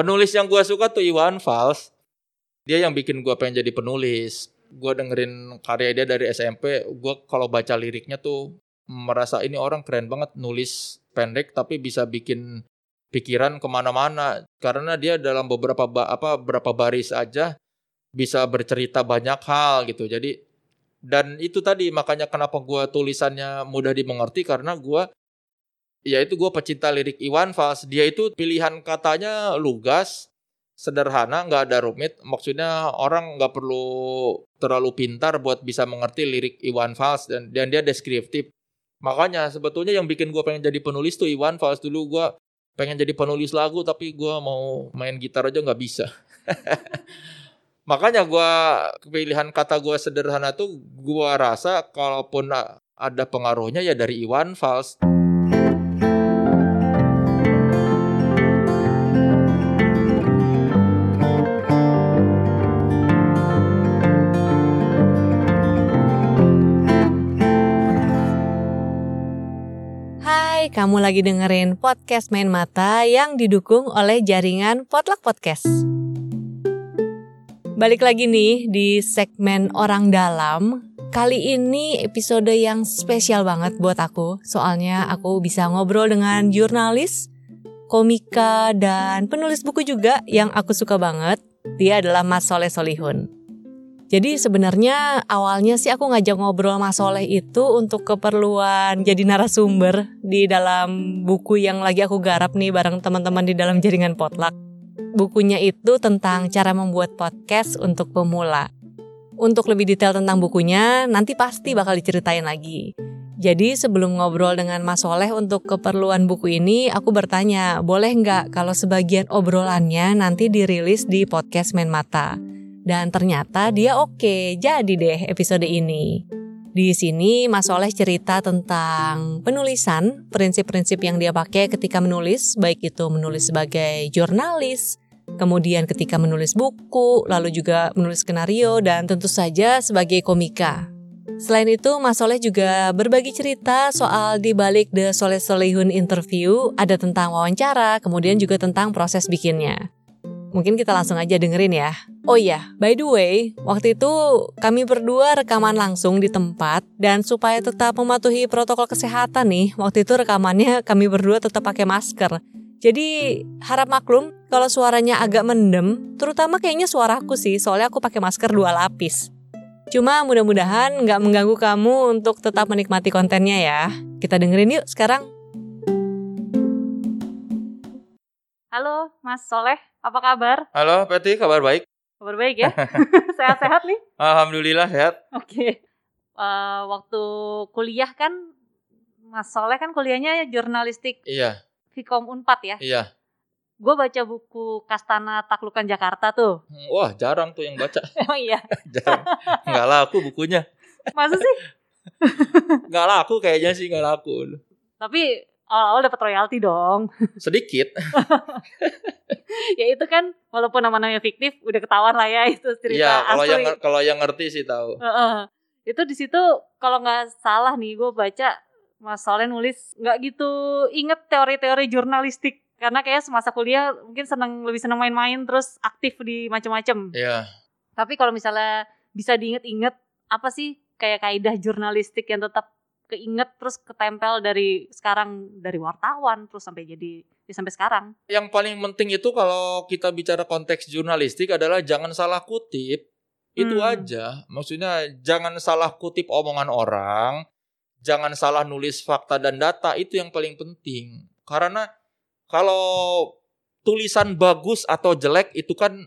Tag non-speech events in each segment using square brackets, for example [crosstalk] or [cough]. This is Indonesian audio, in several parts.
Penulis yang gue suka tuh Iwan Fals. Dia yang bikin gue pengen jadi penulis. Gue dengerin karya dia dari SMP. Gue kalau baca liriknya tuh merasa ini orang keren banget nulis pendek tapi bisa bikin pikiran ke mana-mana karena dia dalam beberapa ba apa beberapa baris aja bisa bercerita banyak hal gitu jadi dan itu tadi makanya kenapa gue tulisannya mudah dimengerti karena gue ya itu gue pecinta lirik Iwan Fals. Dia itu pilihan katanya lugas sederhana nggak ada rumit. Maksudnya orang nggak perlu terlalu pintar buat bisa mengerti lirik Iwan Fals dan dan dia deskriptif. Makanya sebetulnya yang bikin gue pengen jadi penulis tuh Iwan Fals. Dulu gue pengen jadi penulis lagu tapi gue mau main gitar aja nggak bisa. [laughs] Makanya gue pilihan kata gue sederhana tuh gue rasa kalaupun ada pengaruhnya ya dari Iwan Fals kamu lagi dengerin podcast Main Mata yang didukung oleh jaringan Potluck Podcast. Balik lagi nih di segmen Orang Dalam. Kali ini episode yang spesial banget buat aku. Soalnya aku bisa ngobrol dengan jurnalis, komika, dan penulis buku juga yang aku suka banget. Dia adalah Mas Soleh Solihun. Jadi sebenarnya awalnya sih aku ngajak ngobrol Mas Soleh itu untuk keperluan jadi narasumber di dalam buku yang lagi aku garap nih bareng teman-teman di dalam jaringan potluck. Bukunya itu tentang cara membuat podcast untuk pemula. Untuk lebih detail tentang bukunya, nanti pasti bakal diceritain lagi. Jadi sebelum ngobrol dengan Mas Soleh untuk keperluan buku ini, aku bertanya, boleh nggak kalau sebagian obrolannya nanti dirilis di podcast Main Mata? Dan ternyata dia oke, jadi deh episode ini. Di sini Mas Soleh cerita tentang penulisan, prinsip-prinsip yang dia pakai ketika menulis, baik itu menulis sebagai jurnalis, kemudian ketika menulis buku, lalu juga menulis skenario, dan tentu saja sebagai komika. Selain itu, Mas Soleh juga berbagi cerita soal di balik The Soleh Solehun interview, ada tentang wawancara, kemudian juga tentang proses bikinnya. Mungkin kita langsung aja dengerin ya. Oh iya, by the way, waktu itu kami berdua rekaman langsung di tempat dan supaya tetap mematuhi protokol kesehatan nih, waktu itu rekamannya kami berdua tetap pakai masker. Jadi harap maklum kalau suaranya agak mendem, terutama kayaknya suaraku sih, soalnya aku pakai masker dua lapis. Cuma mudah-mudahan nggak mengganggu kamu untuk tetap menikmati kontennya ya. Kita dengerin yuk sekarang. Halo, Mas Soleh. Apa kabar? Halo, Peti, kabar baik? Kabar baik ya? [laughs] [laughs] Sehat-sehat nih? Alhamdulillah sehat. Oke. Okay. Uh, eh, waktu kuliah kan Mas Soleh kan kuliahnya jurnalistik. Iya. Vkom Unpad ya? Iya. Gue baca buku Kastana Taklukan Jakarta tuh. Hmm, wah, jarang tuh yang baca. Emang [laughs] iya? jarang. Nggak laku bukunya. Masa sih? Nggak laku kayaknya sih, nggak laku. Tapi awal-awal dapat royalti dong. [laughs] Sedikit. ya itu kan walaupun nama-namanya fiktif udah ketahuan lah ya itu cerita Iya, kalau yang kalau yang ngerti sih tahu. Uh -uh. Itu di situ kalau nggak salah nih gue baca Mas Soleh nulis nggak gitu inget teori-teori jurnalistik karena kayak semasa kuliah mungkin seneng lebih seneng main-main terus aktif di macam-macam. Iya. Tapi kalau misalnya bisa diinget-inget apa sih kayak kaidah jurnalistik yang tetap keinget terus ketempel dari sekarang dari wartawan terus sampai jadi ya sampai sekarang. Yang paling penting itu kalau kita bicara konteks jurnalistik adalah jangan salah kutip. Itu hmm. aja. Maksudnya jangan salah kutip omongan orang, jangan salah nulis fakta dan data itu yang paling penting. Karena kalau tulisan bagus atau jelek itu kan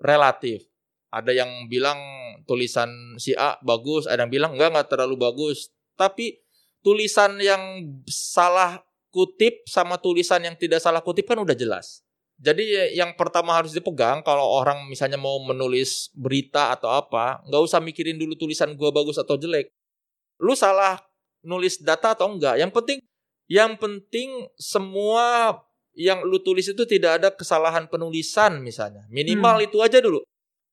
relatif. Ada yang bilang tulisan si A bagus, ada yang bilang enggak enggak terlalu bagus tapi tulisan yang salah kutip sama tulisan yang tidak salah kutip kan udah jelas. Jadi yang pertama harus dipegang kalau orang misalnya mau menulis berita atau apa, nggak usah mikirin dulu tulisan gua bagus atau jelek. Lu salah nulis data atau enggak. Yang penting yang penting semua yang lu tulis itu tidak ada kesalahan penulisan misalnya. Minimal hmm. itu aja dulu.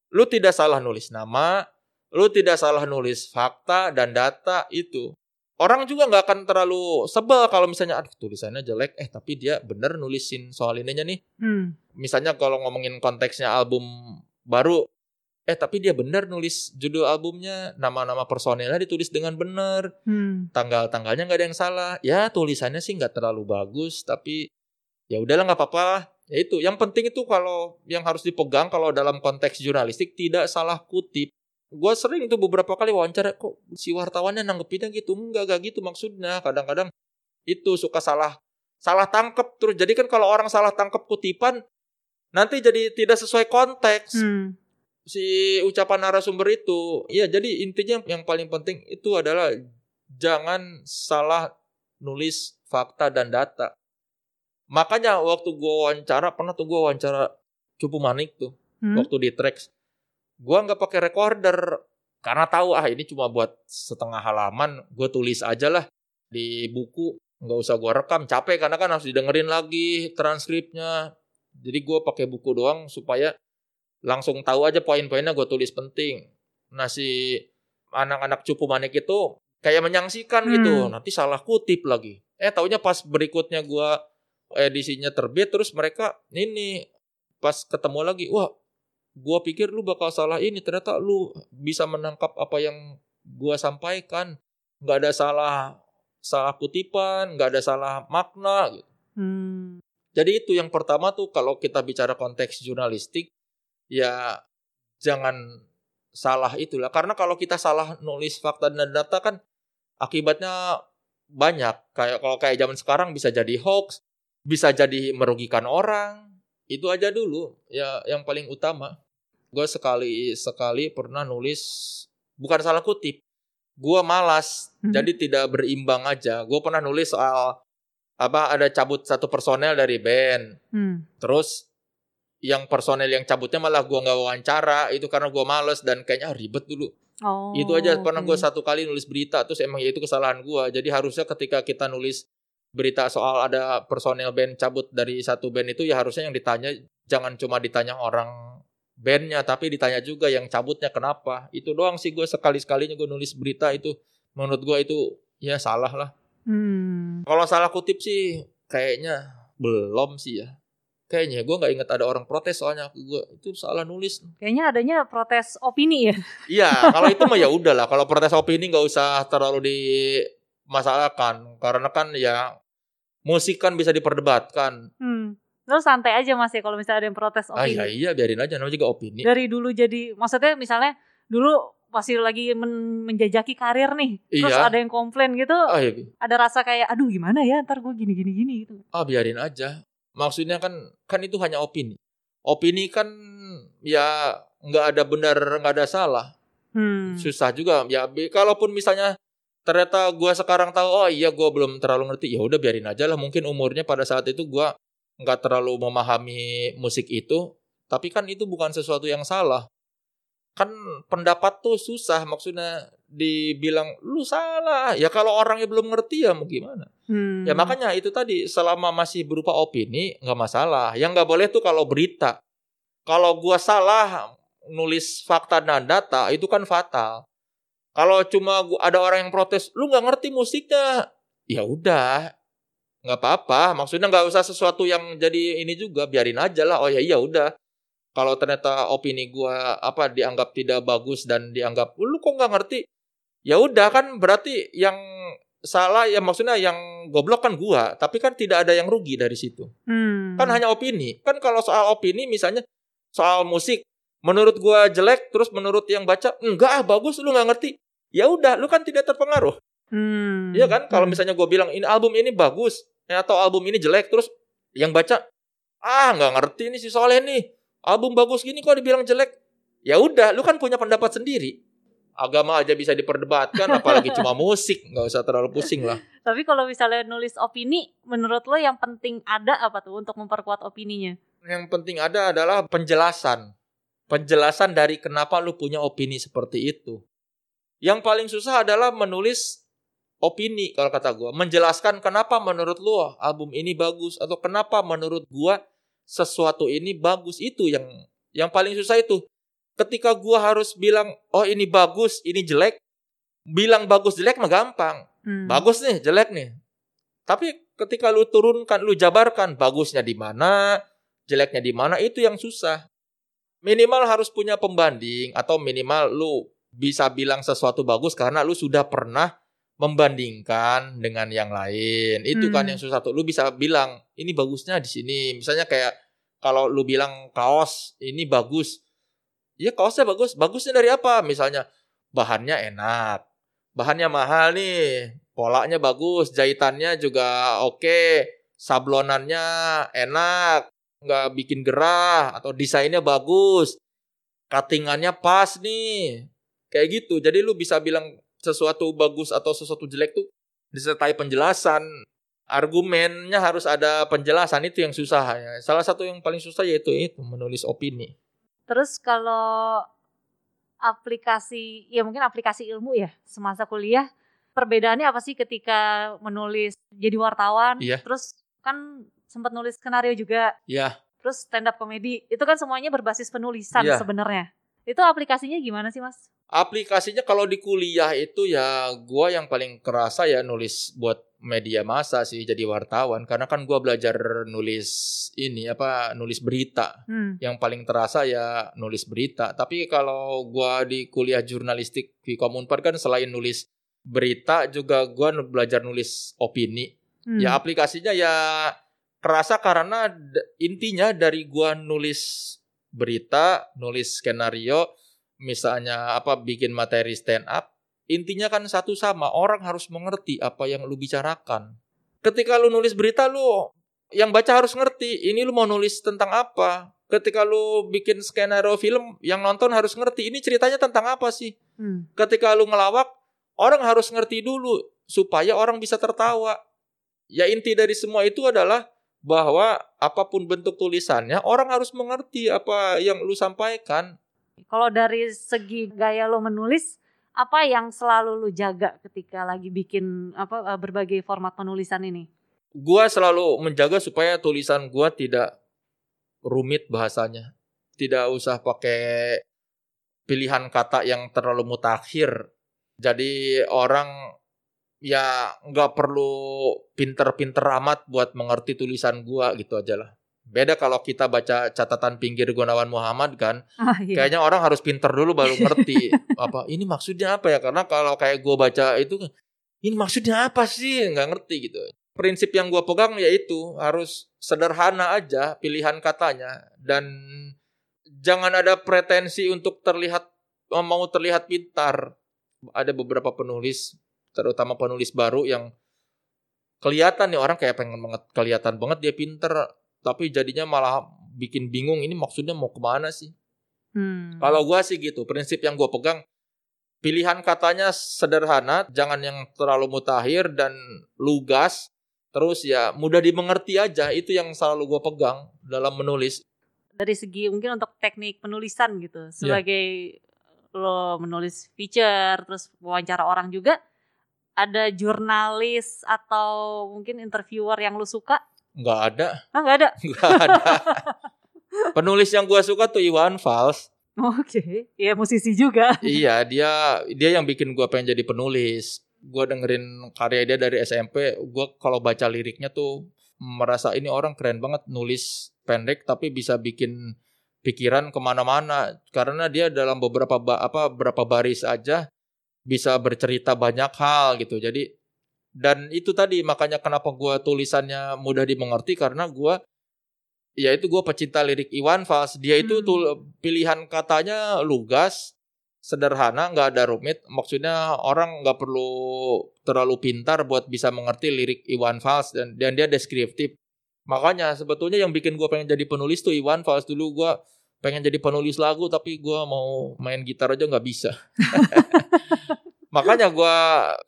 Lu tidak salah nulis nama, Lu tidak salah nulis fakta dan data itu. orang juga nggak akan terlalu sebel kalau misalnya aduh tulisannya jelek eh tapi dia bener nulisin soal ininya nih Hmm. misalnya kalau ngomongin konteksnya album baru eh tapi dia bener nulis judul albumnya nama-nama personelnya ditulis dengan bener Hmm. tanggal-tanggalnya nggak ada yang salah ya tulisannya sih nggak terlalu bagus tapi ya udahlah nggak apa-apa lah. ya itu yang penting itu kalau yang harus dipegang kalau dalam konteks jurnalistik tidak salah kutip gue sering tuh beberapa kali wawancara kok si wartawannya nanggepinnya gitu enggak gak gitu maksudnya kadang-kadang itu suka salah salah tangkep terus jadi kan kalau orang salah tangkep kutipan nanti jadi tidak sesuai konteks Hmm. si ucapan narasumber itu. Iya, jadi intinya yang paling penting itu adalah jangan salah nulis fakta dan data. Makanya waktu gua wawancara, pernah tuh gua wawancara Cupu Manik tuh, Hmm. waktu di Trax. Gua nggak pakai recorder karena tahu ah ini cuma buat setengah halaman, gua tulis aja lah di buku, nggak usah gua rekam, capek karena kan harus didengerin lagi transkripnya. Jadi gua pakai buku doang supaya langsung tahu aja poin-poinnya gue tulis penting. Nah si anak-anak cupu manik itu kayak menyangsikan Hmm. gitu, nanti salah kutip lagi. Eh taunya pas berikutnya gue edisinya terbit terus mereka ini pas ketemu lagi, wah gue pikir lu bakal salah ini, ternyata lu bisa menangkap apa yang gue sampaikan, nggak ada salah salah kutipan, nggak ada salah makna. Gitu. Hmm. Jadi itu yang pertama tuh kalau kita bicara konteks jurnalistik ya jangan salah itulah karena kalau kita salah nulis fakta dan data kan akibatnya banyak kayak kalau kayak zaman sekarang bisa jadi hoax bisa jadi merugikan orang itu aja dulu ya yang paling utama gue sekali sekali pernah nulis bukan salah kutip gue malas Mhm. jadi tidak berimbang aja gue pernah nulis soal apa ada cabut satu personel dari band Hmm. Terus yang personel yang cabutnya malah gua nggak wawancara itu karena gua males dan kayaknya ah, ribet dulu. Oh. itu aja pernah oke. gua satu kali nulis berita terus emang ya itu kesalahan gua. Jadi harusnya ketika kita nulis berita soal ada personel band cabut dari satu band itu ya harusnya yang ditanya jangan cuma ditanya orang bandnya tapi ditanya juga yang cabutnya kenapa. Itu doang sih gua sekali-sekalinya gua nulis berita itu menurut gua itu ya salah lah. Hmm. Kalau salah kutip sih kayaknya belum sih ya. Kayaknya gue nggak ingat ada orang protes soalnya gue itu salah nulis. Kayaknya adanya protes opini ya. [laughs] Iya, kalau itu mah ya udah lah. Kalau protes opini nggak usah terlalu dimasalahkan karena kan ya musik kan bisa diperdebatkan. Hmm. Terus santai aja Mas ya kalau misalnya ada yang protes Ah opini. iya iya biarin aja namanya juga opini. Dari dulu jadi maksudnya misalnya dulu masih lagi men- menjajaki karir nih. Terus Iya. ada yang komplain gitu, Ah, iya. ada rasa kayak aduh gimana ya ntar gue gini gini gini gitu. ah biarin aja. Maksudnya kan kan itu hanya opini. Opini kan ya nggak ada benar nggak ada salah. Hmm. susah juga ya kalaupun misalnya ternyata gua sekarang tahu oh iya gua belum terlalu ngerti ya udah biarin aja lah mungkin umurnya pada saat itu gua nggak terlalu memahami musik itu tapi kan itu bukan sesuatu yang salah. Kan pendapat tuh susah maksudnya dibilang lu salah. Ya kalau orangnya belum ngerti ya mau gimana? Hmm. ya makanya itu tadi selama masih berupa opini nggak masalah. Yang nggak boleh tuh kalau berita. Kalau gua salah nulis fakta dan data itu kan fatal. Kalau cuma gua, ada orang yang protes lu nggak ngerti musiknya. Ya udah nggak apa-apa maksudnya nggak usah sesuatu yang jadi ini juga biarin aja lah. Oh ya iya udah. Kalau ternyata opini gua apa dianggap tidak bagus dan dianggap lu kok nggak ngerti? Ya udah kan berarti yang salah ya maksudnya yang goblok kan gua tapi kan tidak ada yang rugi dari situ. Hmm. kan hanya opini. Kan kalau soal opini misalnya soal musik menurut gua jelek terus menurut yang baca enggak ah bagus lu nggak ngerti. Ya udah lu kan tidak terpengaruh Hmm. Iya kan kalau Hmm. misalnya gua bilang ini album ini bagus ya, atau album ini jelek terus yang baca ah nggak ngerti nih si Soleh nih album bagus gini kok dibilang jelek ya udah lu kan punya pendapat sendiri agama aja bisa diperdebatkan apalagi cuma [laughs] musik nggak usah terlalu pusing lah Tapi kalau misalnya nulis opini, menurut lo yang penting ada apa tuh untuk memperkuat opininya? yang penting ada adalah penjelasan. Penjelasan dari kenapa lu punya opini seperti itu. Yang paling susah adalah menulis opini kalau kata gua, menjelaskan kenapa menurut lu album ini bagus atau kenapa menurut gua sesuatu ini bagus itu yang yang paling susah itu. Ketika gua harus bilang oh ini bagus, ini jelek, bilang bagus jelek mah gampang. Hmm. Bagus nih, jelek nih. Tapi ketika lu turunkan, lu jabarkan bagusnya di mana, jeleknya di mana, itu yang susah. Minimal harus punya pembanding atau minimal lu bisa bilang sesuatu bagus karena lu sudah pernah membandingkan dengan yang lain. Itu kan Hmm. yang susah tuh. Lu bisa bilang ini bagusnya di sini. Misalnya kayak kalau lu bilang kaos ini bagus. Ya kaosnya bagus. Bagusnya dari apa? Misalnya bahannya enak. Bahannya mahal nih. Polanya bagus, jahitannya juga oke, sablonannya enak, nggak bikin gerah atau desainnya bagus. Cuttingannya pas nih. Kayak gitu. Jadi lu bisa bilang sesuatu bagus atau sesuatu jelek tuh disertai penjelasan. Argumennya harus ada penjelasan itu yang susah ya. Salah satu yang paling susah yaitu itu menulis opini. Terus kalau aplikasi, ya mungkin aplikasi ilmu ya semasa kuliah, perbedaannya apa sih ketika menulis jadi wartawan? Iya. Terus kan sempat nulis skenario juga, Ya, terus stand up komedi, itu kan semuanya berbasis penulisan Iya. sebenarnya. Itu aplikasinya gimana sih mas? aplikasinya kalau di kuliah itu ya gua yang paling kerasa ya nulis buat media massa sih jadi wartawan karena kan gua belajar nulis ini apa nulis berita Hmm. yang paling terasa ya nulis berita tapi kalau gua di kuliah jurnalistik di Komunpar kan selain nulis berita juga gua belajar nulis opini Hmm. ya aplikasinya ya kerasa karena intinya dari gua nulis berita nulis skenario misalnya apa bikin materi stand up intinya kan satu sama orang harus mengerti apa yang lu bicarakan. Ketika lu nulis berita lu yang baca harus ngerti ini lu mau nulis tentang apa. Ketika lu bikin skenario film yang nonton harus ngerti ini ceritanya tentang apa sih? Hmm. ketika lu ngelawak orang harus ngerti dulu supaya orang bisa tertawa. Ya inti dari semua itu adalah bahwa apa pun bentuk tulisannya orang harus mengerti apa yang lu sampaikan. Kalau dari segi gaya lo menulis, apa yang selalu lu jaga ketika lagi bikin apa eh, berbagai format penulisan ini? gua selalu menjaga supaya tulisan gua tidak rumit bahasanya. Tidak usah pakai pilihan kata yang terlalu mutakhir. Jadi orang ya nggak perlu pinter-pinter amat buat mengerti tulisan gua gitu aja lah. Beda kalau kita baca catatan pinggir Gunawan Muhammad kan. [laughs] Ah, iya. kayaknya orang harus pinter dulu baru [laughs] ngerti. Apa ini maksudnya apa ya? Karena kalau kayak gue baca itu ini maksudnya apa sih? Nggak ngerti gitu. Prinsip yang gue pegang yaitu harus sederhana aja pilihan katanya dan jangan ada pretensi untuk terlihat mau terlihat pintar. Ada beberapa penulis terutama penulis baru yang kelihatan nih orang kayak pengen banget kelihatan banget dia pinter tapi jadinya malah bikin bingung ini maksudnya mau ke mana sih Hmm. kalau gua sih gitu, prinsip yang gua pegang pilihan katanya sederhana, jangan yang terlalu mutakhir dan lugas. Terus ya mudah dimengerti aja, itu yang selalu gua pegang dalam menulis. dari segi mungkin untuk teknik penulisan Iya. gitu sebagai lo menulis feature terus wawancara orang juga ada jurnalis atau mungkin interviewer yang lo suka? Nggak ada, ah nggak ada? [laughs] Nggak ada. Penulis yang gua suka tuh Iwan Fals. oke. Ya musisi juga. Iya, dia dia yang bikin gua pengen jadi penulis. Gua dengerin karya dia dari SMP, gua kalau baca liriknya tuh merasa ini orang keren banget nulis pendek tapi bisa bikin pikiran ke mana-mana. Karena dia dalam beberapa ba- apa berapa baris aja bisa bercerita banyak hal gitu. Jadi dan itu tadi makanya kenapa gua tulisannya mudah dimengerti karena gua ya itu gua pecinta lirik Iwan Fals. Dia itu Hmm. tuh pilihan katanya lugas, sederhana, nggak ada rumit. Maksudnya orang nggak perlu terlalu pintar buat bisa mengerti lirik Iwan Fals dan dan dia deskriptif. Makanya sebetulnya yang bikin gua pengen jadi penulis tuh Iwan Fals dulu gua pengen jadi penulis lagu tapi gua mau main gitar aja nggak bisa. [laughs] Makanya gua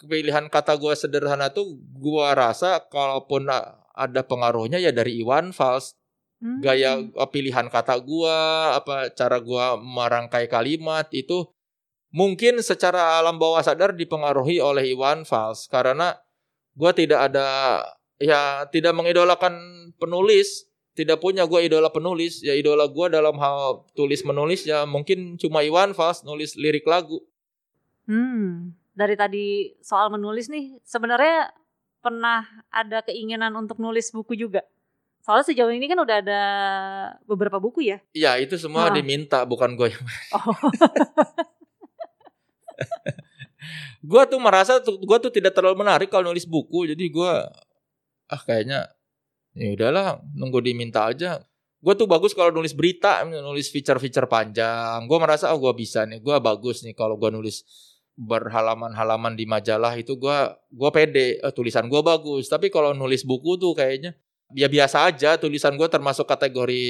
pilihan kata gua sederhana tuh gua rasa kalaupun ada pengaruhnya ya dari Iwan Fals Hmm. gaya uh, pilihan kata gua apa cara gua merangkai kalimat itu mungkin secara alam bawah sadar dipengaruhi oleh Iwan Fals karena gua tidak ada ya tidak mengidolakan penulis tidak punya gua idola penulis ya idola gua dalam hal tulis menulis ya mungkin cuma Iwan Fals nulis lirik lagu Hmm. dari tadi soal menulis nih, sebenarnya pernah ada keinginan untuk nulis buku juga? Soalnya sejauh ini kan udah ada beberapa buku ya. Iya, itu semua Ah. diminta, bukan gue yang [laughs] Oh, Gua tuh merasa gua tuh tidak terlalu menarik kalau nulis buku, jadi gua ah kayaknya ya udahlah nunggu diminta aja. Gua tuh bagus kalau nulis berita, nulis feature-feature panjang. Gua merasa oh gua bisa nih, gua bagus nih kalau gua nulis berhalaman-halaman di majalah itu gua gua pede, eh, tulisan gua bagus. Tapi kalau nulis buku tuh kayaknya ya biasa aja, tulisan gua termasuk kategori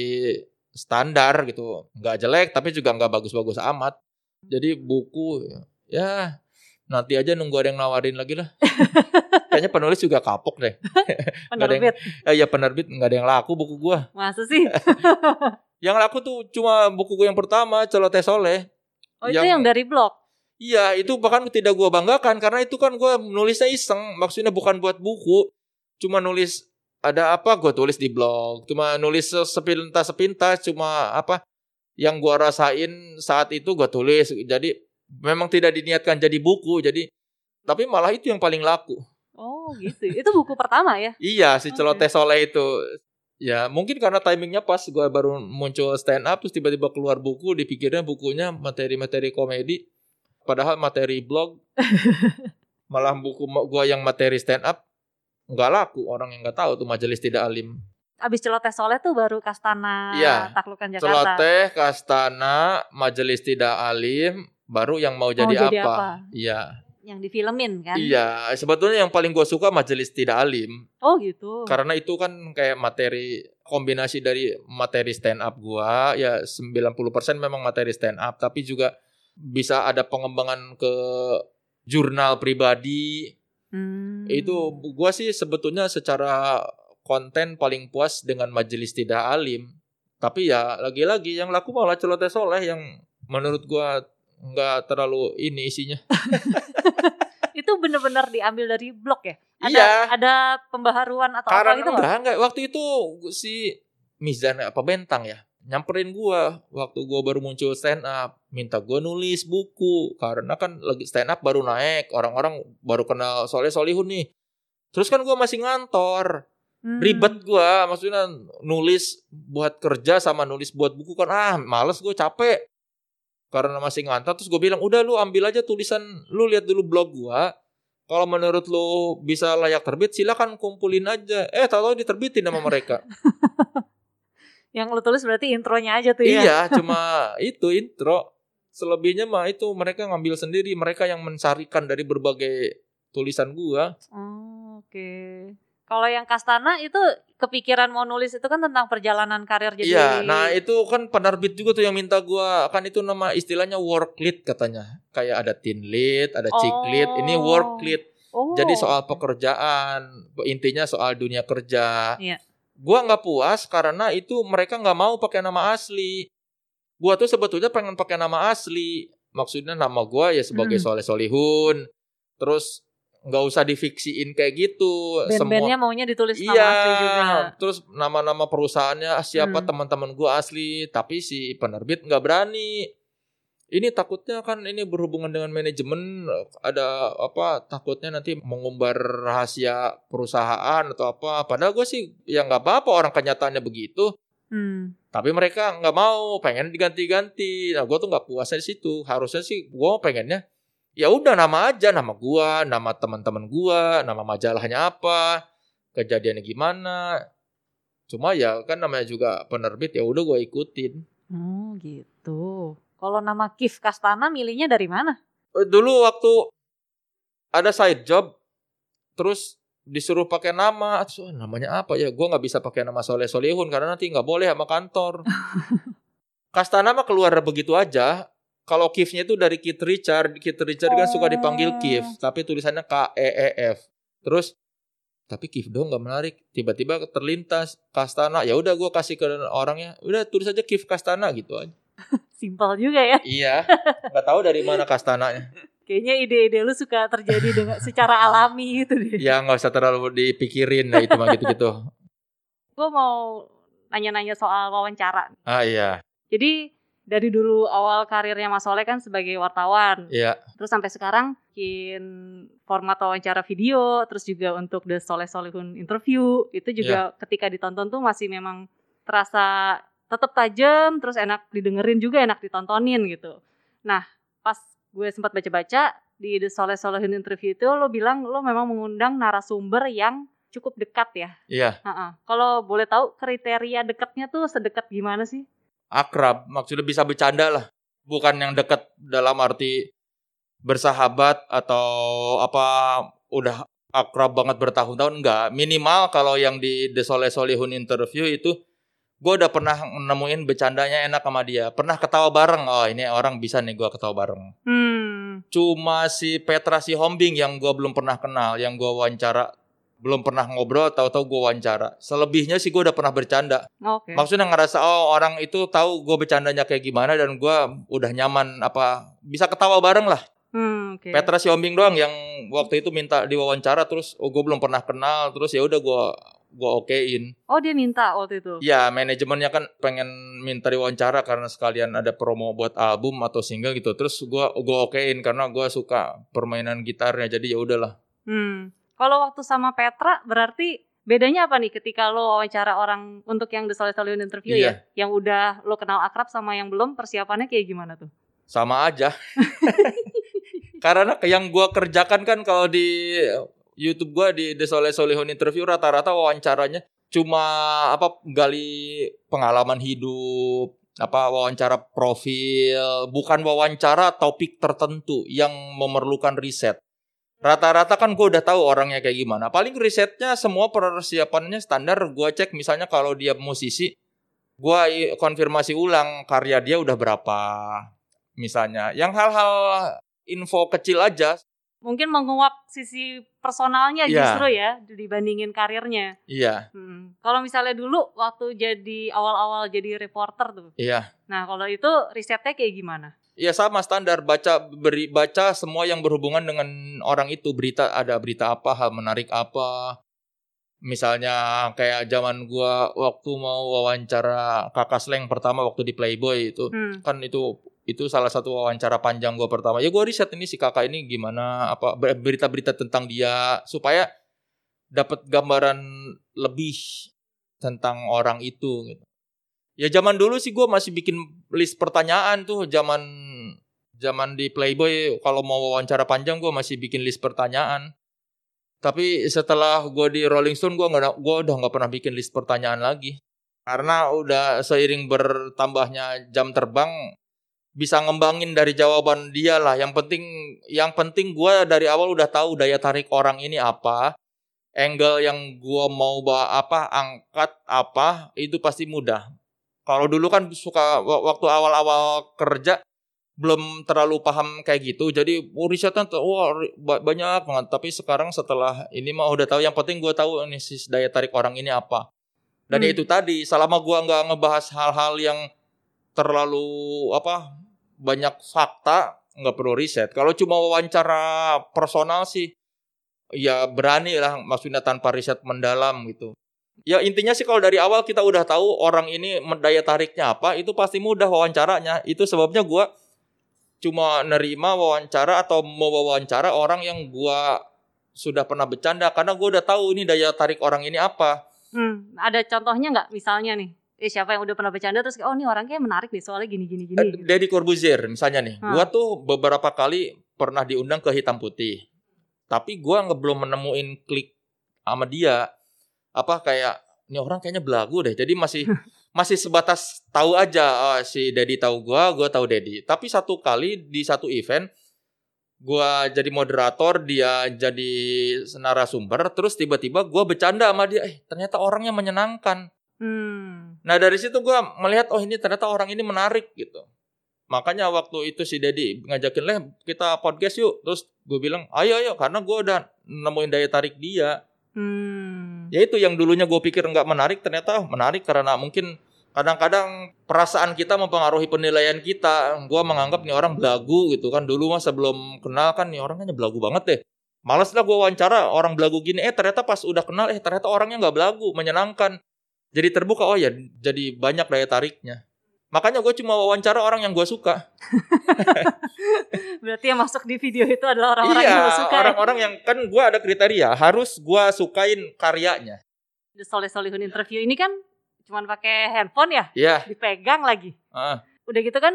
standar gitu. nggak jelek tapi juga nggak bagus-bagus amat. Jadi buku ya nanti aja nunggu ada yang nawarin lagi lah. [laughs] Kayaknya penulis juga kapok deh. [laughs] penerbit. Eh, ya penerbit nggak ada yang laku buku gua. Masa sih? [laughs] Yang laku tuh cuma buku gua yang pertama, Celoteh Soleh. Oh, itu Yang- yang dari blog. Iya, itu bahkan tidak gua banggakan karena itu kan gua nulisnya iseng, maksudnya bukan buat buku. Cuma nulis ada apa gua tulis di blog. Cuma nulis sepintas-sepintas cuma apa yang gua rasain saat itu gua tulis. Jadi memang tidak diniatkan jadi buku. Jadi tapi malah itu yang paling laku. Oh, gitu. Itu buku pertama ya? Iya, si Oke. celoteh soleh itu. Ya, mungkin karena timingnya pas gua baru muncul stand up terus tiba-tiba keluar buku, dipikirnya bukunya materi-materi komedi. Padahal materi blog [laughs] malah buku gua yang materi stand up nggak laku, orang yang nggak tahu tuh majelis tidak alim. Abis celoteh soleh tuh baru Kastana Iya. Taklukan Jakarta. Celoteh, Kastana, majelis tidak alim, baru yang mau jadi, jadi apa? apa? Iya. Yang difilmin kan? Iya, sebetulnya yang paling gua suka majelis tidak alim. Oh, gitu. Karena itu kan kayak materi kombinasi dari materi stand up gua ya 90% memang materi stand up tapi juga bisa ada pengembangan ke jurnal pribadi. Hmm. Itu gua sih sebetulnya secara konten paling puas dengan majelis tidak alim. Tapi ya lagi-lagi yang laku malah celoteh soleh yang menurut gua nggak terlalu ini isinya. [laughs] [laughs] itu bener-bener diambil dari blog ya? Ada, Iya. Ada pembaharuan atau Karena apa gitu nggak? enggak, enggak. Waktu itu si Mizan apa Bentang ya nyamperin gua waktu gua baru muncul stand up minta gua nulis buku karena kan lagi stand up baru naik orang-orang baru kenal soleh solihun nih terus kan gua masih ngantor Hmm. ribet gua maksudnya nulis buat kerja sama nulis buat buku kan ah males gue capek karena masih ngantor terus gue bilang udah lu ambil aja tulisan lu lihat dulu blog gua. Kalau menurut lu bisa layak terbit silakan kumpulin aja. Eh tahu diterbitin sama mereka. [laughs] Yang lu tulis berarti intronya aja tuh ya? iya [laughs] cuma itu intro. Selebihnya mah itu mereka ngambil sendiri mereka yang mencarikan dari berbagai tulisan gua. Oh, Oke. Kalau yang Kastana itu kepikiran mau nulis itu kan tentang perjalanan karir jadi Iya, nah itu kan penerbit juga tuh yang minta gua kan itu nama istilahnya work lead katanya. Kayak ada teen lead, ada chick lead, ini Oh. work lead. Oh, Jadi soal pekerjaan, intinya soal dunia kerja. Iya. Gua nggak puas karena itu mereka nggak mau pakai nama asli. Gua tuh sebetulnya pengen pakai nama asli. Maksudnya nama gua ya sebagai Hmm. Soleh Solihun. Terus nggak usah difiksiin kayak gitu. band-bandnya maunya ditulis nama Iya, asli juga. terus nama-nama perusahaannya ah, siapa Hmm. teman-teman gua asli, tapi si penerbit nggak berani. Ini takutnya kan ini berhubungan dengan manajemen ada apa takutnya nanti mengumbar rahasia perusahaan atau apa. Padahal gue sih ya nggak apa-apa orang kenyataannya begitu. Hmm. Tapi mereka nggak mau, pengen diganti-ganti. Nah, gue tuh nggak puas di situ. Harusnya sih gue pengennya ya udah nama aja, nama gua, nama teman-teman gua, nama majalahnya apa, kejadiannya gimana. Cuma ya kan namanya juga penerbit ya udah gue ikutin. Oh, gitu. Kalau nama Kif Kastana milihnya dari mana? Eh, Dulu waktu ada side job, terus disuruh pakai nama, terus, "Oh, namanya apa ya? Gue nggak bisa pakai nama Soleh Solihun karena nanti nggak boleh sama kantor. [laughs] Kastana mah keluar begitu aja. Kalau Kif-nya itu dari Kit Richard, Kit Richard kan suka dipanggil Kif, tapi tulisannya K E E F. Terus tapi Kif dong nggak menarik. Tiba-tiba terlintas Kastana. Ya udah gue kasih ke orangnya. Udah tulis aja Kif Kastana gitu aja. [laughs] Simpel juga ya. Iya. Nggak tahu dari mana Kastananya. [laughs] Kayaknya ide-ide lu suka terjadi dengan secara alami gitu deh. Ya nggak usah terlalu dipikirin lah itu mah gitu-gitu. [laughs] Gue mau nanya-nanya soal wawancara. Ah iya. Jadi dari dulu awal karirnya Mas Soleh kan sebagai wartawan. Iya. Terus sampai sekarang bikin format wawancara video, terus juga untuk The Soleh Solihun interview, itu juga ketika ditonton tuh masih memang terasa tetap tajam, terus enak didengerin juga, enak ditontonin gitu. Nah, pas gue sempat baca-baca di The Soleh Solihun interview itu lo bilang lo memang mengundang narasumber yang cukup dekat ya. Iya. Ha-ha. Kalau boleh tahu kriteria dekatnya tuh sedekat gimana sih? Akrab, maksudnya bisa bercanda lah. Bukan yang dekat dalam arti bersahabat atau apa udah akrab banget bertahun-tahun enggak. Minimal kalau yang di The Soleh Solihun interview itu gue udah pernah nemuin bercandanya enak sama dia. Pernah ketawa bareng. Oh ini orang bisa nih gue ketawa bareng. Hmm. Cuma si Petra si Hombing yang gue belum pernah kenal, yang gue wawancara belum pernah ngobrol, tahu-tahu gue wawancara. Selebihnya sih gue udah pernah bercanda. Oke. Maksudnya ngerasa oh orang itu tahu gue bercandanya kayak gimana dan gue udah nyaman apa bisa ketawa bareng lah. Hmm, oke. Petra si Hombing doang yang waktu itu minta diwawancara terus oh gue belum pernah kenal terus ya udah gue gue okein. Oh, dia minta waktu itu. Ya manajemennya kan pengen minta diwawancara karena sekalian ada promo buat album atau single gitu. Terus gue gue okein karena gue suka permainan gitarnya jadi ya udahlah. Hmm. Kalau waktu sama Petra berarti bedanya apa nih ketika lo wawancara orang untuk yang The Solihun interview Iya. ya, yang udah lo kenal akrab sama yang belum persiapannya kayak gimana tuh? sama aja. [laughs] Karena yang gua kerjakan kan kalau di YouTube gua di The Soleh Solihun interview rata-rata wawancaranya cuma apa gali pengalaman hidup, apa wawancara profil, bukan wawancara topik tertentu yang memerlukan riset. Rata-rata kan gue udah tahu orangnya kayak gimana. Paling risetnya semua persiapannya standar. Gue cek misalnya kalau dia musisi, gue konfirmasi ulang karya dia udah berapa. Misalnya, yang hal-hal info kecil aja. Mungkin menguap sisi personalnya Iya. justru ya dibandingin karirnya. Iya, Hmm. Kalau misalnya dulu waktu jadi awal-awal jadi reporter tuh. iya. Nah, kalau itu risetnya kayak gimana? Iya sama standar. Baca beri baca semua yang berhubungan dengan orang itu. Berita ada berita apa hal menarik apa. Misalnya kayak zaman gua waktu mau wawancara kakak Sleng pertama waktu di Playboy itu. Hmm. kan itu itu salah satu wawancara panjang gua pertama. Ya gua riset ini si kakak ini gimana apa ber- berita-berita tentang dia. Supaya dapat gambaran lebih tentang orang itu gitu. Ya zaman dulu sih gua masih bikin list pertanyaan tuh. Zaman zaman di Playboy kalau mau wawancara panjang gua masih bikin list pertanyaan. Tapi setelah gua di Rolling Stone gua nggak gua udah nggak pernah bikin list pertanyaan lagi. Karena udah seiring bertambahnya jam terbang bisa ngembangin dari jawaban dia lah. Yang penting yang penting gua dari awal udah tahu daya tarik orang ini apa. Angle yang gua mau bawa apa, angkat apa, itu pasti mudah. Kalau dulu kan suka wa- waktu awal-awal kerja belum terlalu paham kayak gitu. Jadi oh, risetnya tuh wah ba- banyak banget. Tapi sekarang setelah ini mah udah tahu. Yang penting gue tahu ini si daya tarik orang ini apa. Dan Hmm. itu tadi selama gua nggak ngebahas hal-hal yang terlalu apa banyak fakta nggak perlu riset. Kalau cuma wawancara personal sih ya berani lah maksudnya tanpa riset mendalam gitu. Ya intinya sih kalau dari awal kita udah tahu orang ini daya tariknya apa, itu pasti mudah wawancaranya. Itu sebabnya gua cuma nerima wawancara atau mau wawancara orang yang gua sudah pernah bercanda karena gua udah tahu ini daya tarik orang ini apa. Hmm. Ada contohnya nggak misalnya nih? Eh, siapa yang udah pernah bercanda terus oh nih orangnya menarik nih soalnya gini gini gini. Eh, Deddy Corbuzier misalnya nih, Hmm. gua tuh beberapa kali pernah diundang ke hitam putih. Tapi gua nggak belum menemuin klik sama dia. Apa kayak ini orang kayaknya belagu deh. Jadi masih [laughs] masih sebatas tahu aja oh, si Dedi tahu gua, gua tahu Dedi. Tapi satu kali di satu event gua jadi moderator, dia jadi narasumber, terus tiba-tiba gua bercanda sama dia, eh ternyata orangnya menyenangkan. Hmm. Nah dari situ gue melihat oh ini ternyata orang ini menarik gitu. Makanya waktu itu si Dedi ngajakin leh kita podcast yuk. Terus gue bilang ayo ayo karena gue udah nemuin daya tarik dia. Hmm. Ya itu yang dulunya gue pikir nggak menarik ternyata menarik karena mungkin kadang-kadang perasaan kita mempengaruhi penilaian kita. Gue menganggap nih orang belagu gitu kan. Dulu mah sebelum kenal kan nih orangnya belagu banget deh. Males lah gue wawancara orang belagu gini. Eh ternyata pas udah kenal eh ternyata orangnya nggak belagu, menyenangkan. Jadi terbuka oh ya jadi banyak daya tariknya. Makanya gue cuma wawancara orang yang gue suka. [laughs] Berarti yang masuk di video itu adalah orang-orang iya, yang lo suka. ya? orang-orang yang kan gue ada kriteria harus gue sukain karyanya. The Soleh Solihun interview ini kan cuman pakai handphone ya, Iya. dipegang lagi. ah, Udah gitu kan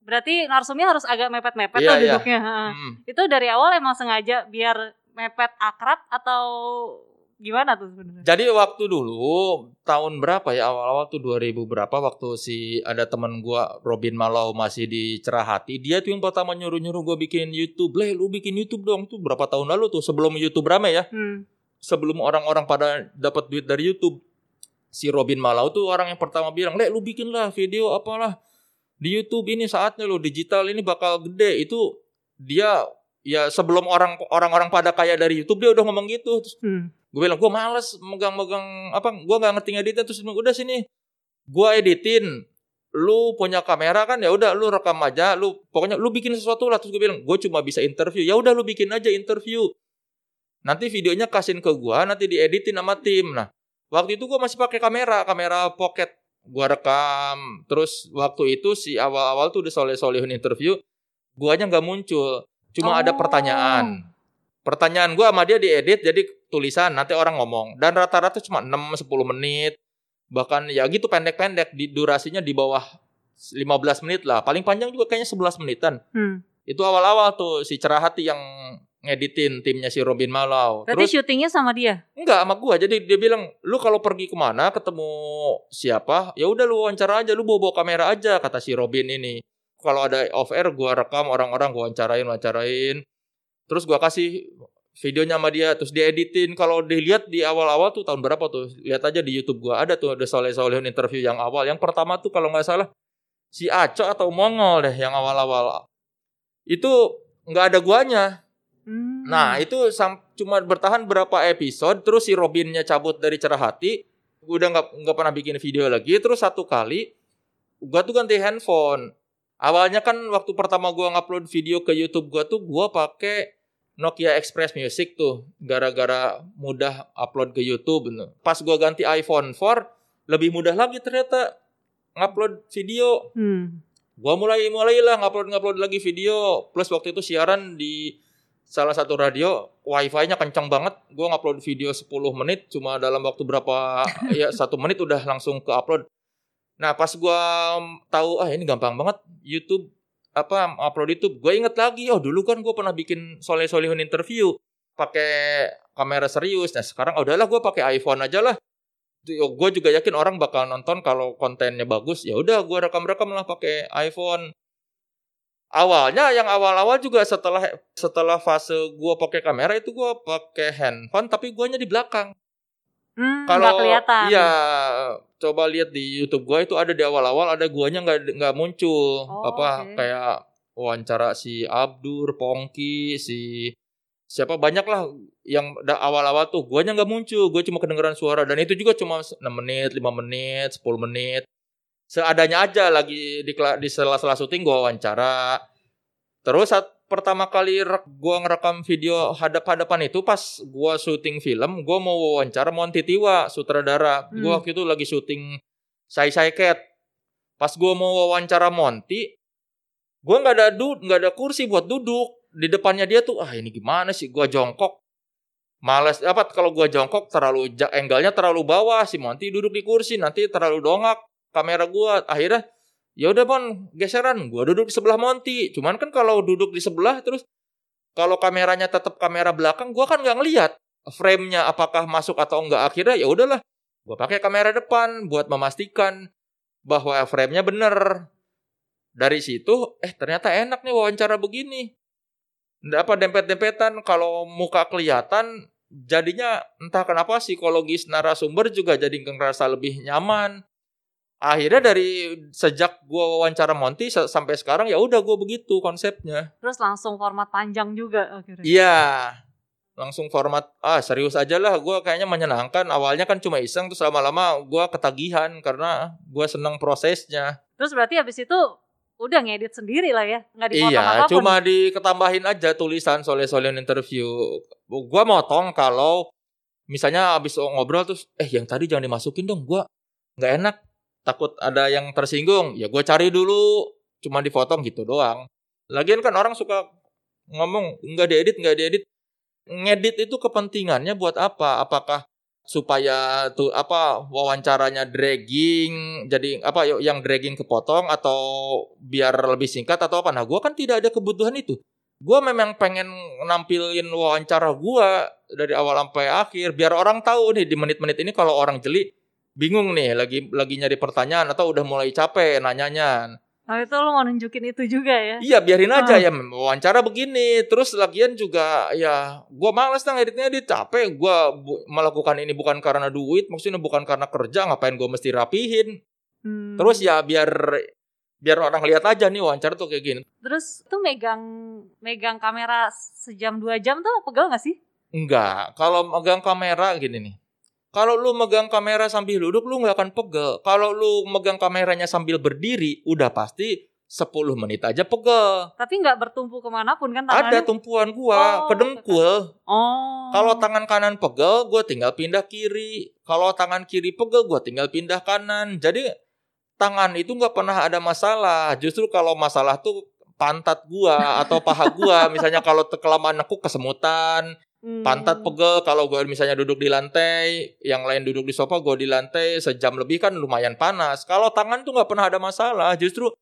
berarti narsumnya harus agak mepet-mepet Iya, tuh iya. duduknya. ha. hmm. Itu dari awal emang sengaja biar mepet akrab atau gimana tuh sebenarnya? Jadi waktu dulu tahun berapa ya awal-awal tuh 2000 berapa waktu si ada teman gua Robin Malau masih di Cerahati dia tuh yang pertama nyuruh-nyuruh gua bikin YouTube. Leh lu bikin YouTube dong tuh berapa tahun lalu tuh sebelum YouTube rame ya. Hmm. Sebelum orang-orang pada dapat duit dari YouTube. Si Robin Malau tuh orang yang pertama bilang, "Leh lu bikin lah video apalah di YouTube ini saatnya lu digital ini bakal gede." Itu dia ya sebelum orang orang-orang pada kaya dari YouTube dia udah ngomong gitu. Terus Hmm. Gue bilang gue males megang-megang apa gue nggak ngerti ngeditnya. Terus udah sini gue editin. Lu punya kamera kan ya udah lu rekam aja lu pokoknya lu bikin sesuatu lah. Terus gue bilang gue cuma bisa interview. Ya udah lu bikin aja interview. Nanti videonya kasihin ke gue nanti dieditin sama tim. Nah waktu itu gue masih pakai kamera kamera pocket gue rekam. Terus waktu itu si awal-awal tuh udah soleh solehun interview guanya nggak muncul. Cuma ada Oh. pertanyaan pertanyaan gua sama dia diedit jadi tulisan nanti orang ngomong. Dan rata-rata cuma 6 10 menit. Bahkan ya gitu pendek-pendek. Di durasinya di bawah 15 menit lah. Paling panjang juga kayaknya 11 menitan. Hmm. itu awal-awal tuh si Cerahati yang ngeditin timnya si Robin Malau. Berarti terus syutingnya sama dia. enggak sama gua. Jadi dia bilang lu kalau pergi ke mana ketemu siapa ya udah lu wawancara aja. Lu bawa bawa kamera aja kata si Robin ini. Kalau ada off air gua rekam orang-orang gua wawancarain wawancarain terus gua kasih videonya sama dia terus dieditin. Kalau dilihat di awal-awal tuh tahun berapa tuh? Lihat aja di YouTube gua. Ada tuh ada Soleh Solehun interview yang awal. Yang pertama tuh kalau nggak salah si Aco atau Mongol deh yang awal-awal. Itu nggak ada guanya. Hmm. Nah itu sam- cuma bertahan berapa episode terus si Robinnya cabut dari cerah hati. Udah nggak nggak pernah bikin video lagi. Terus satu kali gua tuh ganti handphone. Awalnya kan waktu pertama gua ngupload video ke YouTube gua tuh gua pakai Nokia Express Music tuh gara-gara mudah upload ke YouTube pas gua ganti iPhone 4 lebih mudah lagi ternyata ngupload video. Hmm. gua mulai mulailah ngupload ngupload lagi video. Plus waktu itu siaran di salah satu radio wifi-nya kencang banget. Gua ngupload video 10 menit cuma dalam waktu berapa [laughs] ya satu menit udah langsung ke upload nah pas gua tahu ah ini gampang banget YouTube apa upload YouTube. Gue inget lagi oh dulu kan gue pernah bikin soleh solehun interview pakai kamera serius. Nah sekarang oh, udahlah gue pakai iPhone aja lah. Gue juga yakin orang bakal nonton kalau kontennya bagus. Ya udah gue rekam rekam lah pakai iPhone. Awalnya yang awal-awal juga setelah setelah fase gue pakai kamera itu gue pakai handphone tapi guanya di belakang Hmm, kalau kelihatan. iya coba lihat di YouTube gue itu ada di awal-awal ada guanya nggak nggak muncul. Oh, apa oke. kayak wawancara si Abdur Pongki si siapa banyak lah yang awal-awal tuh guanya nggak muncul. Gue cuma kedengeran suara. Dan itu juga cuma 6 menit 5 menit 10 menit. Seadanya aja lagi di di sela-sela syuting gue wawancara. Terus saat pertama kali gua ngerekam video hadap-hadapan itu pas gua syuting film gua mau wawancara Monty Tiwa sutradara. Hmm. gua waktu itu lagi syuting Sai Sai Cat. Pas gua mau wawancara Monty gua nggak ada du nggak ada kursi buat duduk. Di depannya dia tuh ah ini gimana sih? Gua jongkok. Males apa kalau gua jongkok terlalu angle-nya terlalu bawah si Monty duduk di kursi nanti terlalu dongak kamera gua. Akhirnya ya udah Mon geseran. Gua duduk di sebelah Monty. Cuman kan kalau duduk di sebelah terus kalau kameranya tetap kamera belakang gua kan nggak ngelihat frame-nya apakah masuk atau enggak akhirnya ya udahlah gua pakai kamera depan buat memastikan bahwa frame-nya bener. Dari situ eh ternyata enak nih wawancara begini. Nggak apa dempet-dempetan. Kalau muka kelihatan jadinya entah kenapa psikologis narasumber juga jadi ngerasa lebih nyaman akhirnya dari sejak gua wawancara Monty sa- sampai sekarang ya udah gua begitu konsepnya. Terus langsung format panjang juga akhirnya. iya. Langsung format ah serius aja lah. Gua kayaknya menyenangkan. Awalnya kan cuma iseng terus lama-lama gua ketagihan karena gua seneng prosesnya. Terus berarti habis itu udah ngedit sendiri lah ya, nggak dipotong iya apa pun. cuma diketambahin aja tulisan soleh-solehan interview. Gua motong kalau misalnya abis ngobrol terus eh yang tadi jangan dimasukin dong gua nggak enak takut ada yang tersinggung, ya gue cari dulu, cuma dipotong gitu doang. Lagian kan orang suka ngomong nggak diedit, nggak diedit. Ngedit itu kepentingannya buat apa? Apakah supaya tuh apa wawancaranya dragging jadi apa yuk yang dragging kepotong atau biar lebih singkat atau apa nah gue kan tidak ada kebutuhan itu gue memang pengen nampilin wawancara gue dari awal sampai akhir biar orang tahu nih di menit-menit ini kalau orang jeli bingung nih lagi lagi nyari pertanyaan atau udah mulai capek nanyanya Nah itu lo mau nunjukin itu juga ya? Iya biarin aja Ah. ya wawancara begini. Terus lagian juga ya gue males dong editnya dia capek. Gue melakukan ini bukan karena duit, maksudnya bukan karena kerja. Ngapain gue mesti rapihin? Hmm. Terus ya biar biar orang lihat aja nih wawancara tuh kayak gini. Terus tuh megang megang kamera sejam dua jam tuh pegel gak sih? Enggak, kalau megang kamera gini nih. Kalau lu megang kamera sambil duduk lu nggak akan pegel. Kalau lu megang kameranya sambil berdiri, udah pasti 10 menit aja pegel. Tapi nggak bertumpu ke mana pun kan Ada tangannya? tumpuan gua Oh, ke dengkul. Oh. Kalau tangan kanan pegel, gue tinggal pindah kiri. Kalau tangan kiri pegel, gue tinggal pindah kanan. Jadi tangan itu nggak pernah ada masalah. Justru kalau masalah tuh pantat gua atau paha gua, [laughs] misalnya kalau kelamaan nekuk kesemutan, Hmm. pantat pegel. Kalau gue misalnya duduk di lantai, yang lain duduk di sofa, gue di lantai sejam lebih kan lumayan panas. Kalau tangan tuh nggak pernah ada masalah. Justru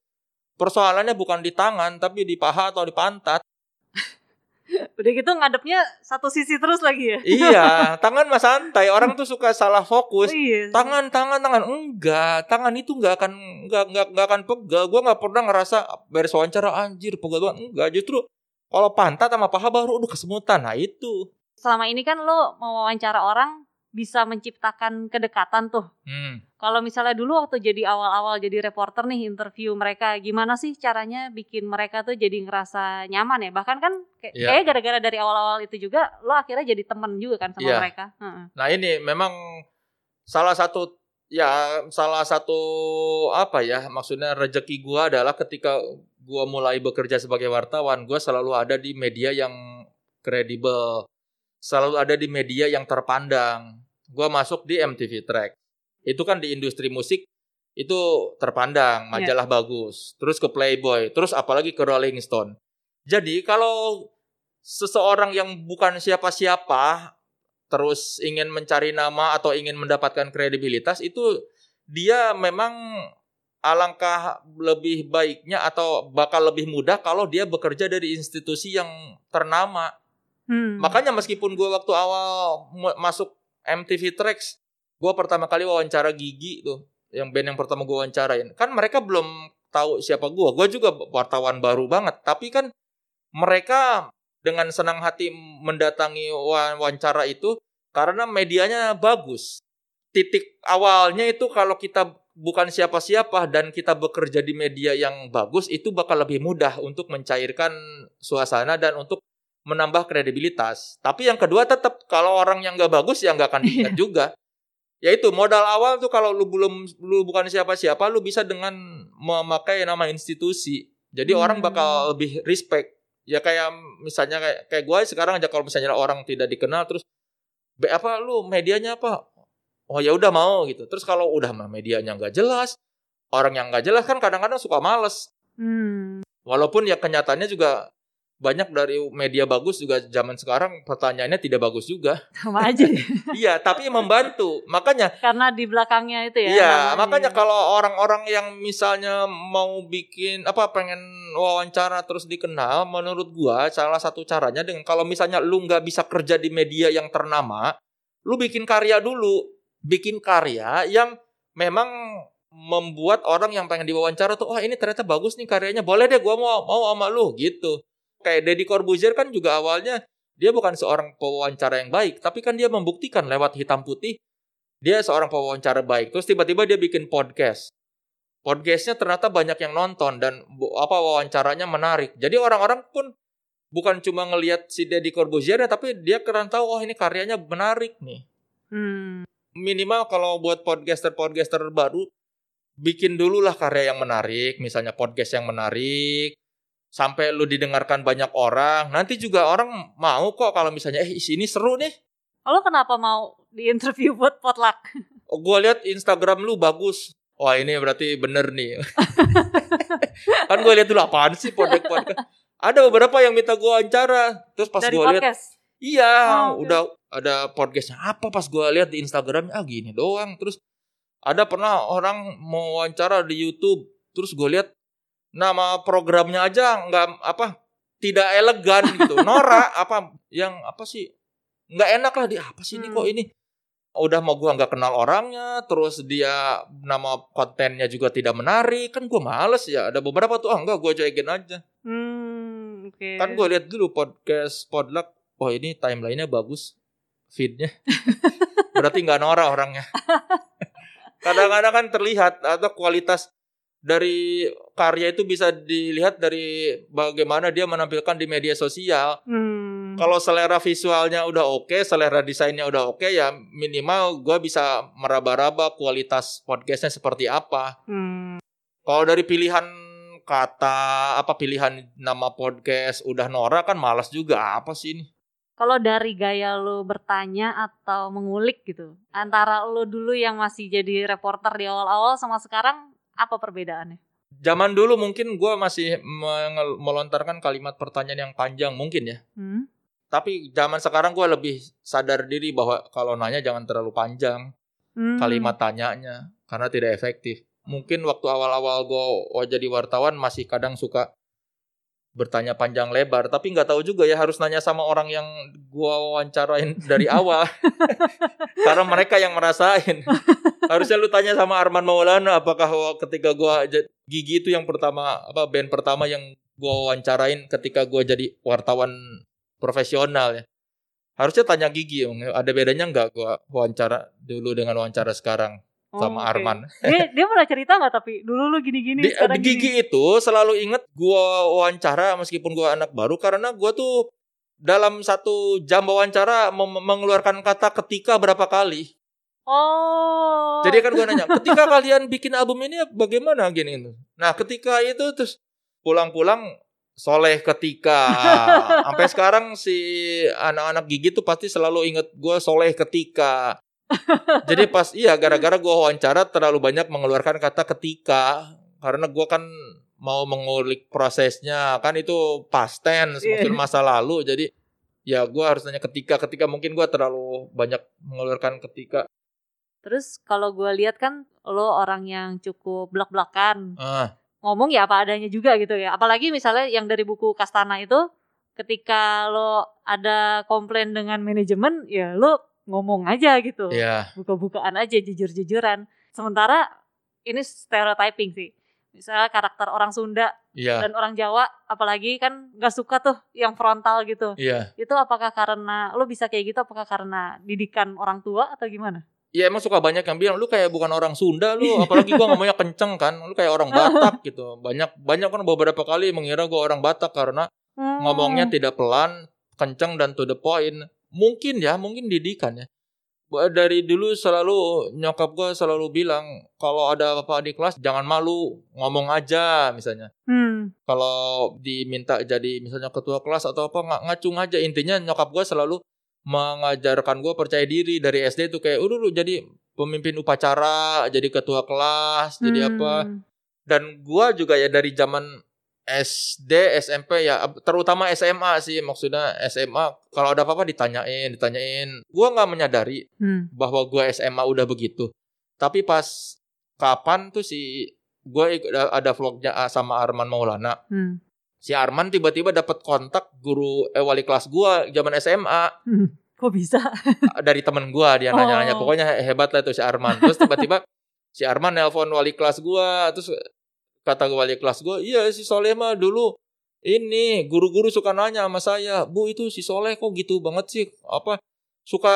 persoalannya bukan di tangan, tapi di paha atau di pantat. [laughs] Udah gitu ngadepnya satu sisi terus lagi ya? [laughs] iya, tangan mah santai. Orang tuh suka salah fokus. Oh, iya. tangan tangan tangan enggak tangan itu enggak akan enggak enggak enggak akan pegel gue nggak pernah ngerasa beres wawancara anjir pegel banget enggak justru kalau pantat sama paha baru udah kesemutan nah itu Selama ini kan lo mau wawancara orang bisa menciptakan kedekatan tuh. hmm. Kalau misalnya dulu waktu jadi awal-awal jadi reporter nih interview mereka, gimana sih caranya bikin mereka tuh jadi ngerasa nyaman ya? Bahkan kan kayak kayaknya gara-gara dari awal-awal itu juga lo akhirnya jadi temen juga kan sama Iya. mereka. Heeh. nah ini memang salah satu ya salah satu apa ya maksudnya rezeki gue adalah ketika gue mulai bekerja sebagai wartawan gue selalu ada di media yang kredibel. Selalu ada di media yang terpandang. Gue masuk di MTV Track. Itu kan di industri musik itu terpandang majalah bagus terus ke Playboy terus apalagi ke Rolling Stone. Jadi kalau seseorang yang bukan siapa-siapa terus ingin mencari nama atau ingin mendapatkan kredibilitas itu dia memang alangkah lebih baiknya atau bakal lebih mudah kalau dia bekerja dari institusi yang ternama. Hmm. Makanya meskipun gue waktu awal masuk MTV Tracks, gue pertama kali wawancara Gigi tuh, yang band yang pertama gue wawancarain. Kan mereka belum tahu siapa gue. Gue juga wartawan baru banget. Tapi kan mereka dengan senang hati mendatangi wa- wawancara itu karena medianya bagus. Titik awalnya itu kalau kita bukan siapa-siapa dan kita bekerja di media yang bagus itu bakal lebih mudah untuk mencairkan suasana dan untuk menambah kredibilitas. Tapi yang kedua tetap kalau orang yang nggak bagus ya nggak akan diingat juga. Yaitu modal awal tuh kalau lu belum lu bukan siapa-siapa lu bisa dengan memakai nama institusi. Jadi Hmm. orang bakal lebih respect. Ya kayak misalnya kayak kayak gue sekarang aja kalau misalnya orang tidak dikenal terus "Be, apa lu medianya apa? Oh ya udah mau gitu. Terus kalau udah mah medianya nggak jelas, orang yang nggak jelas kan kadang-kadang suka males. Hmm. Walaupun ya kenyataannya juga banyak dari media bagus juga zaman sekarang pertanyaannya tidak bagus juga. Sama aja. [laughs] iya, tapi membantu. Makanya Karena di belakangnya itu ya. iya, namanya. makanya kalau orang-orang yang misalnya mau bikin apa pengen wawancara terus dikenal, menurut gua salah satu caranya dengan kalau misalnya lu nggak bisa kerja di media yang ternama, lu bikin karya dulu. Bikin karya yang memang membuat orang yang pengen diwawancara tuh, wah ini ternyata bagus nih karyanya, boleh deh gua mau mau sama lu gitu. Kayak Deddy Corbuzier kan juga awalnya dia bukan seorang pewawancara yang baik, tapi kan dia membuktikan lewat hitam putih dia seorang pewawancara baik. Terus tiba-tiba dia bikin podcast. Podcastnya ternyata banyak yang nonton dan apa wawancaranya menarik. Jadi orang-orang pun bukan cuma ngelihat si Deddy Corbuzier tapi dia keren tahu oh ini karyanya menarik nih. Hmm. Minimal kalau buat podcaster-podcaster baru bikin dulu lah karya yang menarik, misalnya podcast yang menarik sampai lu didengarkan banyak orang. Nanti juga orang mau kok kalau misalnya eh sini seru nih. Lo kenapa mau di interview buat potluck? Oh, gua lihat Instagram lu bagus. wah ini berarti bener nih. [laughs] kan gue lihat dulu apaan sih podcast podcast. Ada beberapa yang minta gue wawancara, terus pas gue lihat. Iya, Oh, udah ada podcastnya. Apa pas gue lihat di Instagram, ah gini doang. Terus ada pernah orang mau wawancara di YouTube, terus gue lihat nama programnya aja nggak apa tidak elegan gitu, [laughs] Nora apa yang apa sih nggak enak lah di apa sih ini Hmm. kok ini? Udah mau gua nggak kenal orangnya terus dia nama kontennya juga tidak menarik. Kan gua males ya ada beberapa tuh ah enggak gua cuekin aja. Hmm, oke. kan gua lihat dulu podcast podluck oh ini timelinenya bagus feednya [laughs] berarti nggak Nora orangnya [laughs] kadang-kadang kan terlihat atau kualitas dari karya itu bisa dilihat dari bagaimana dia menampilkan di media sosial Hmm. kalau selera visualnya udah oke, selera desainnya udah oke, ya minimal gue bisa meraba-raba kualitas podcastnya seperti apa. Hmm. Kalau dari pilihan kata, apa pilihan nama podcast udah Nora kan malas juga apa sih ini? Kalau dari gaya lo bertanya atau mengulik gitu, antara lo dulu yang masih jadi reporter di awal-awal sama sekarang, apa perbedaannya? Zaman dulu mungkin gue masih melontarkan kalimat pertanyaan yang panjang mungkin ya. Hmm? Tapi zaman sekarang gue lebih sadar diri bahwa kalau nanya jangan terlalu panjang. Hmm. kalimat tanyanya karena tidak efektif. Mungkin waktu awal-awal gue jadi wartawan masih kadang suka bertanya panjang lebar, tapi nggak tahu juga ya harus nanya sama orang yang gue wawancarain dari awal, [laughs] karena mereka yang merasain. Harusnya lu tanya sama Arman Maulana, apakah ketika gue gigi itu yang pertama apa band pertama yang gue wawancarain ketika gue jadi wartawan profesional ya. Harusnya tanya gigi, Om. ada bedanya nggak gue wawancara dulu dengan wawancara sekarang Oh, sama oke. Arman. Dia, dia pernah cerita nggak tapi dulu lu gini-gini, Di, sekarang di gigi itu selalu inget gua wawancara meskipun gua anak baru karena gua tuh dalam satu jam wawancara mengeluarkan kata ketika berapa kali. Oh. Jadi kan gua nanya, ketika kalian bikin album ini bagaimana gini itu. Nah, ketika itu terus pulang-pulang soleh ketika [laughs] sampai sekarang si anak-anak gigi tuh pasti selalu inget gua soleh ketika. Jadi pas iya gara-gara gua wawancara terlalu banyak mengeluarkan kata ketika. Karena gua kan mau mengulik prosesnya. Kan itu past tense Iya. maksud masa lalu. Jadi ya gua harus nanya ketika. Ketika mungkin gua terlalu banyak mengeluarkan ketika. Terus kalau gue lihat kan lo orang yang cukup belak-belakan, ah. Ngomong ya apa adanya juga gitu ya. Apalagi misalnya yang dari buku Kastana itu, ketika lo ada komplain dengan manajemen, ya lo ngomong aja gitu. ya buka-bukaan aja jujur-jujuran. Sementara ini stereotyping sih. Misalnya karakter orang Sunda iya dan orang Jawa, apalagi kan nggak suka tuh yang frontal gitu. iya Itu apakah karena lo bisa kayak gitu? Apakah karena didikan orang tua atau gimana? Ya emang suka banyak yang bilang lu kayak bukan orang Sunda lu, apalagi gua ngomongnya kenceng kan, lu kayak orang [laughs] Batak gitu. Banyak banyak kan beberapa kali mengira gua orang Batak karena Hmm. ngomongnya tidak pelan, kenceng dan to the point. Mungkin ya, mungkin didikan ya. Dari dulu selalu nyokap gua selalu bilang kalau ada apa-apa di kelas jangan malu, ngomong aja misalnya. Hmm. Kalau diminta jadi misalnya ketua kelas atau apa ngacung aja intinya nyokap gua selalu mengajarkan gua percaya diri dari SD itu kayak udah lu jadi pemimpin upacara, jadi ketua kelas, jadi apa Hmm. dan gua juga ya dari zaman SD, SMP ya terutama SMA sih maksudnya SMA kalau ada apa-apa ditanyain, ditanyain. Gua nggak menyadari Hmm. bahwa gua SMA udah begitu. Tapi pas kapan tuh si gua ik- ada vlognya ah, sama Arman Maulana. Hmm. Si Arman tiba-tiba dapat kontak guru eh, wali kelas gua zaman SMA Hmm. Kok bisa? dari temen gua dia nanya-nanya Oh. pokoknya hebat lah itu si Arman terus tiba-tiba si Arman nelpon wali kelas gua terus kata wali kelas gua iya si Soleh mah dulu ini guru-guru suka nanya sama saya bu itu si Soleh kok gitu banget sih? Apa suka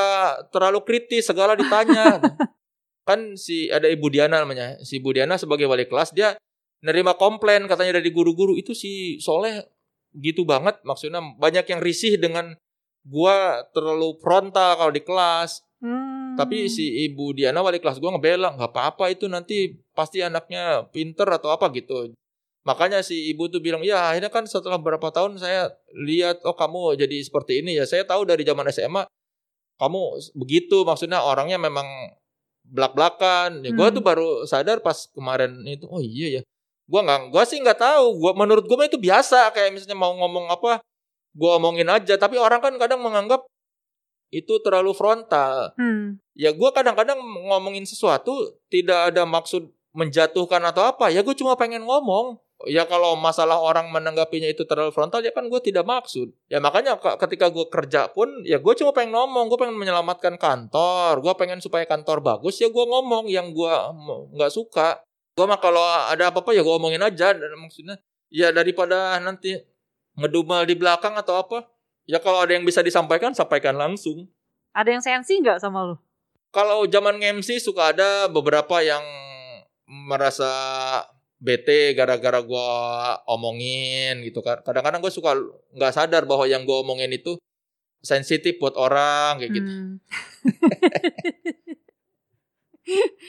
terlalu kritis segala ditanya [laughs] kan si ada Ibu Diana namanya si Ibu Diana sebagai wali kelas dia nerima komplain katanya dari guru-guru itu si Soleh gitu banget maksudnya banyak yang risih dengan gua terlalu frontal kalau di kelas Hmm. tapi si ibu Diana wali kelas gua ngebela nggak apa-apa itu nanti pasti anaknya pinter atau apa gitu makanya si ibu tuh bilang ya akhirnya kan setelah beberapa tahun saya lihat oh kamu jadi seperti ini ya saya tahu dari zaman SMA kamu begitu maksudnya orangnya memang belak-belakan. Ya, gue Hmm. tuh baru sadar pas kemarin itu. Oh iya ya. Gue nggak, gue sih nggak tahu. Gua menurut gue itu biasa. Kayak misalnya mau ngomong apa, gue omongin aja. Tapi orang kan kadang menganggap itu terlalu frontal. Hmm. Ya gue kadang-kadang ngomongin sesuatu tidak ada maksud menjatuhkan atau apa. Ya gue cuma pengen ngomong. Ya kalau masalah orang menanggapinya itu terlalu frontal ya kan gue tidak maksud. Ya makanya ke- ketika gue kerja pun ya gue cuma pengen ngomong. Gue pengen menyelamatkan kantor. Gue pengen supaya kantor bagus ya gue ngomong yang gue nggak suka. Gue mah kalau ada apa-apa ya gue omongin aja. Maksudnya ya daripada nanti ngedumel di belakang atau apa. Ya kalau ada yang bisa disampaikan sampaikan langsung. Ada yang sensi nggak sama lu? Kalau zaman MC suka ada beberapa yang merasa bete gara-gara gua omongin gitu kan. Kadang-kadang gue suka nggak sadar bahwa yang gua omongin itu sensitif buat orang kayak gitu. Hmm.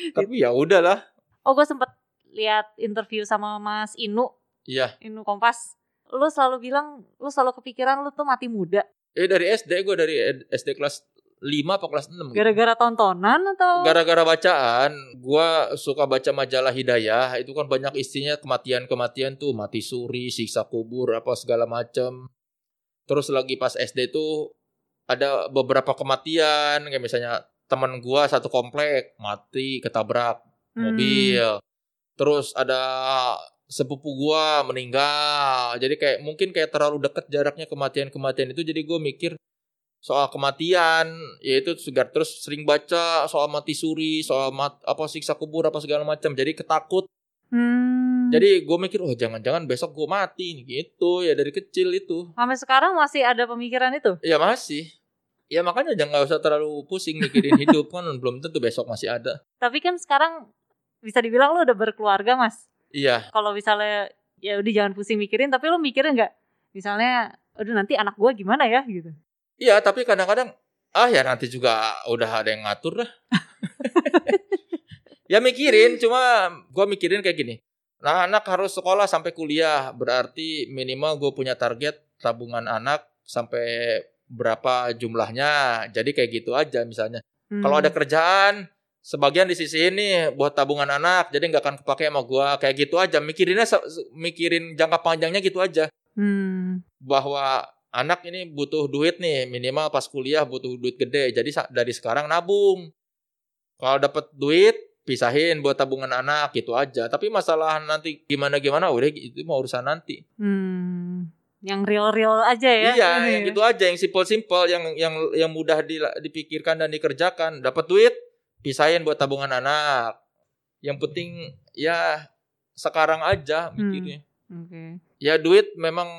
[laughs] Tapi ya udahlah. Oh, gue sempet lihat interview sama Mas Inu, Iya. Inu Kompas. Lu selalu bilang, lu selalu kepikiran lu tuh mati muda. Eh dari SD gue dari SD kelas 5 apa kelas 6 gitu. Gara-gara tontonan atau? Gara-gara bacaan, gua suka baca majalah Hidayah. Itu kan banyak isinya kematian-kematian tuh, mati suri, siksa kubur, apa segala macam. Terus lagi pas SD tuh ada beberapa kematian, kayak misalnya teman gua satu komplek mati ketabrak Hmm. mobil. Terus ada sepupu gua meninggal. Jadi kayak mungkin kayak terlalu deket jaraknya kematian-kematian itu jadi gua mikir soal kematian yaitu segar terus sering baca soal mati suri, soal mat, apa siksa kubur apa segala macam. Jadi ketakut. Hmm. Jadi gue mikir oh jangan-jangan besok gue mati nih gitu ya dari kecil itu. sampai sekarang masih ada pemikiran itu? Ya masih. Ya makanya jangan nggak usah terlalu pusing mikirin hidup kan belum tentu besok masih ada. Tapi kan sekarang bisa dibilang lu udah berkeluarga, Mas. Iya. Kalau misalnya ya udah jangan pusing mikirin, tapi lu mikirin nggak? Misalnya, aduh nanti anak gua gimana ya gitu. Iya, tapi kadang-kadang ah ya nanti juga udah ada yang ngatur dah. [laughs] ya mikirin, cuma gua mikirin kayak gini. Nah, anak harus sekolah sampai kuliah, berarti minimal gue punya target tabungan anak sampai berapa jumlahnya. Jadi kayak gitu aja misalnya. Hmm. Kalau ada kerjaan, sebagian disisihin nih buat tabungan anak, jadi nggak akan kepake sama gua. Kayak gitu aja. Mikirinnya mikirin jangka panjangnya gitu aja Hmm. bahwa anak ini butuh duit nih minimal pas kuliah butuh duit gede jadi dari sekarang nabung kalau dapat duit pisahin buat tabungan anak gitu aja tapi masalah nanti gimana gimana udah itu mau urusan nanti Hmm. Yang real-real aja ya. iya Ini [laughs] yang ya. gitu aja yang simple-simple yang yang yang mudah di- dipikirkan dan dikerjakan dapat duit pisahin buat tabungan anak. Yang penting ya sekarang aja mikirnya. Oke. ya duit memang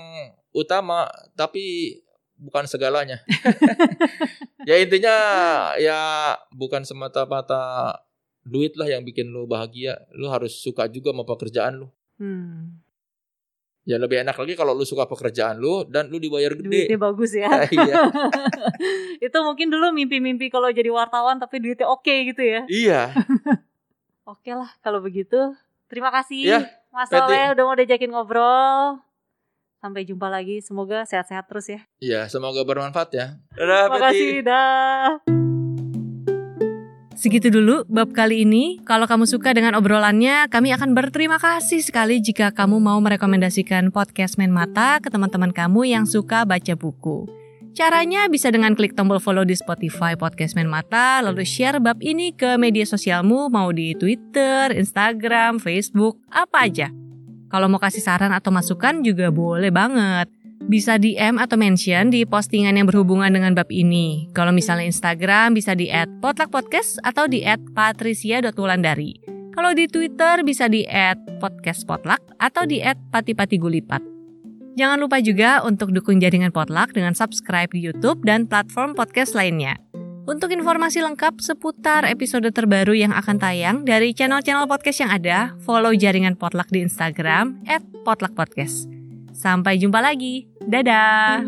utama tapi bukan segalanya. [laughs] Ya intinya ya bukan semata-mata duit lah yang bikin lu bahagia. Lu harus suka juga sama pekerjaan lu. Hmm. Ya lebih enak lagi kalau lu suka pekerjaan lu dan lu dibayar Duitnya gede bagus ya. [laughs] iya [laughs] itu mungkin dulu mimpi-mimpi kalau jadi wartawan tapi duitnya oke gitu ya. iya [laughs] Oke lah kalau begitu. Terima kasih Ya, Mas Soleh udah mau diajakin ngobrol. Sampai jumpa lagi. Semoga sehat-sehat terus ya. iya semoga bermanfaat ya dadah Terima kasih. Dah. Segitu dulu bab kali ini. Kalau kamu suka dengan obrolannya, kami akan berterima kasih sekali jika kamu mau merekomendasikan podcast Main Mata ke teman-teman kamu yang suka baca buku. Caranya bisa dengan klik tombol follow di Spotify Podcast Main Mata, lalu share bab ini ke media sosialmu, mau di Twitter, Instagram, Facebook, apa aja. Kalau mau kasih saran atau masukan juga boleh banget. Bisa DM atau mention di postingan yang berhubungan dengan bab ini. Kalau misalnya Instagram bisa di @potluckpodcast atau di @patricia.wulandari. Kalau di Twitter bisa di @podcastpotluck atau di @patipatigulipat. Jangan lupa juga untuk dukung jaringan Potluck dengan subscribe di YouTube dan platform podcast lainnya. Untuk informasi lengkap seputar episode terbaru yang akan tayang dari channel-channel podcast yang ada, follow jaringan Potluck di Instagram @potluckpodcast. Sampai jumpa lagi. Dadah.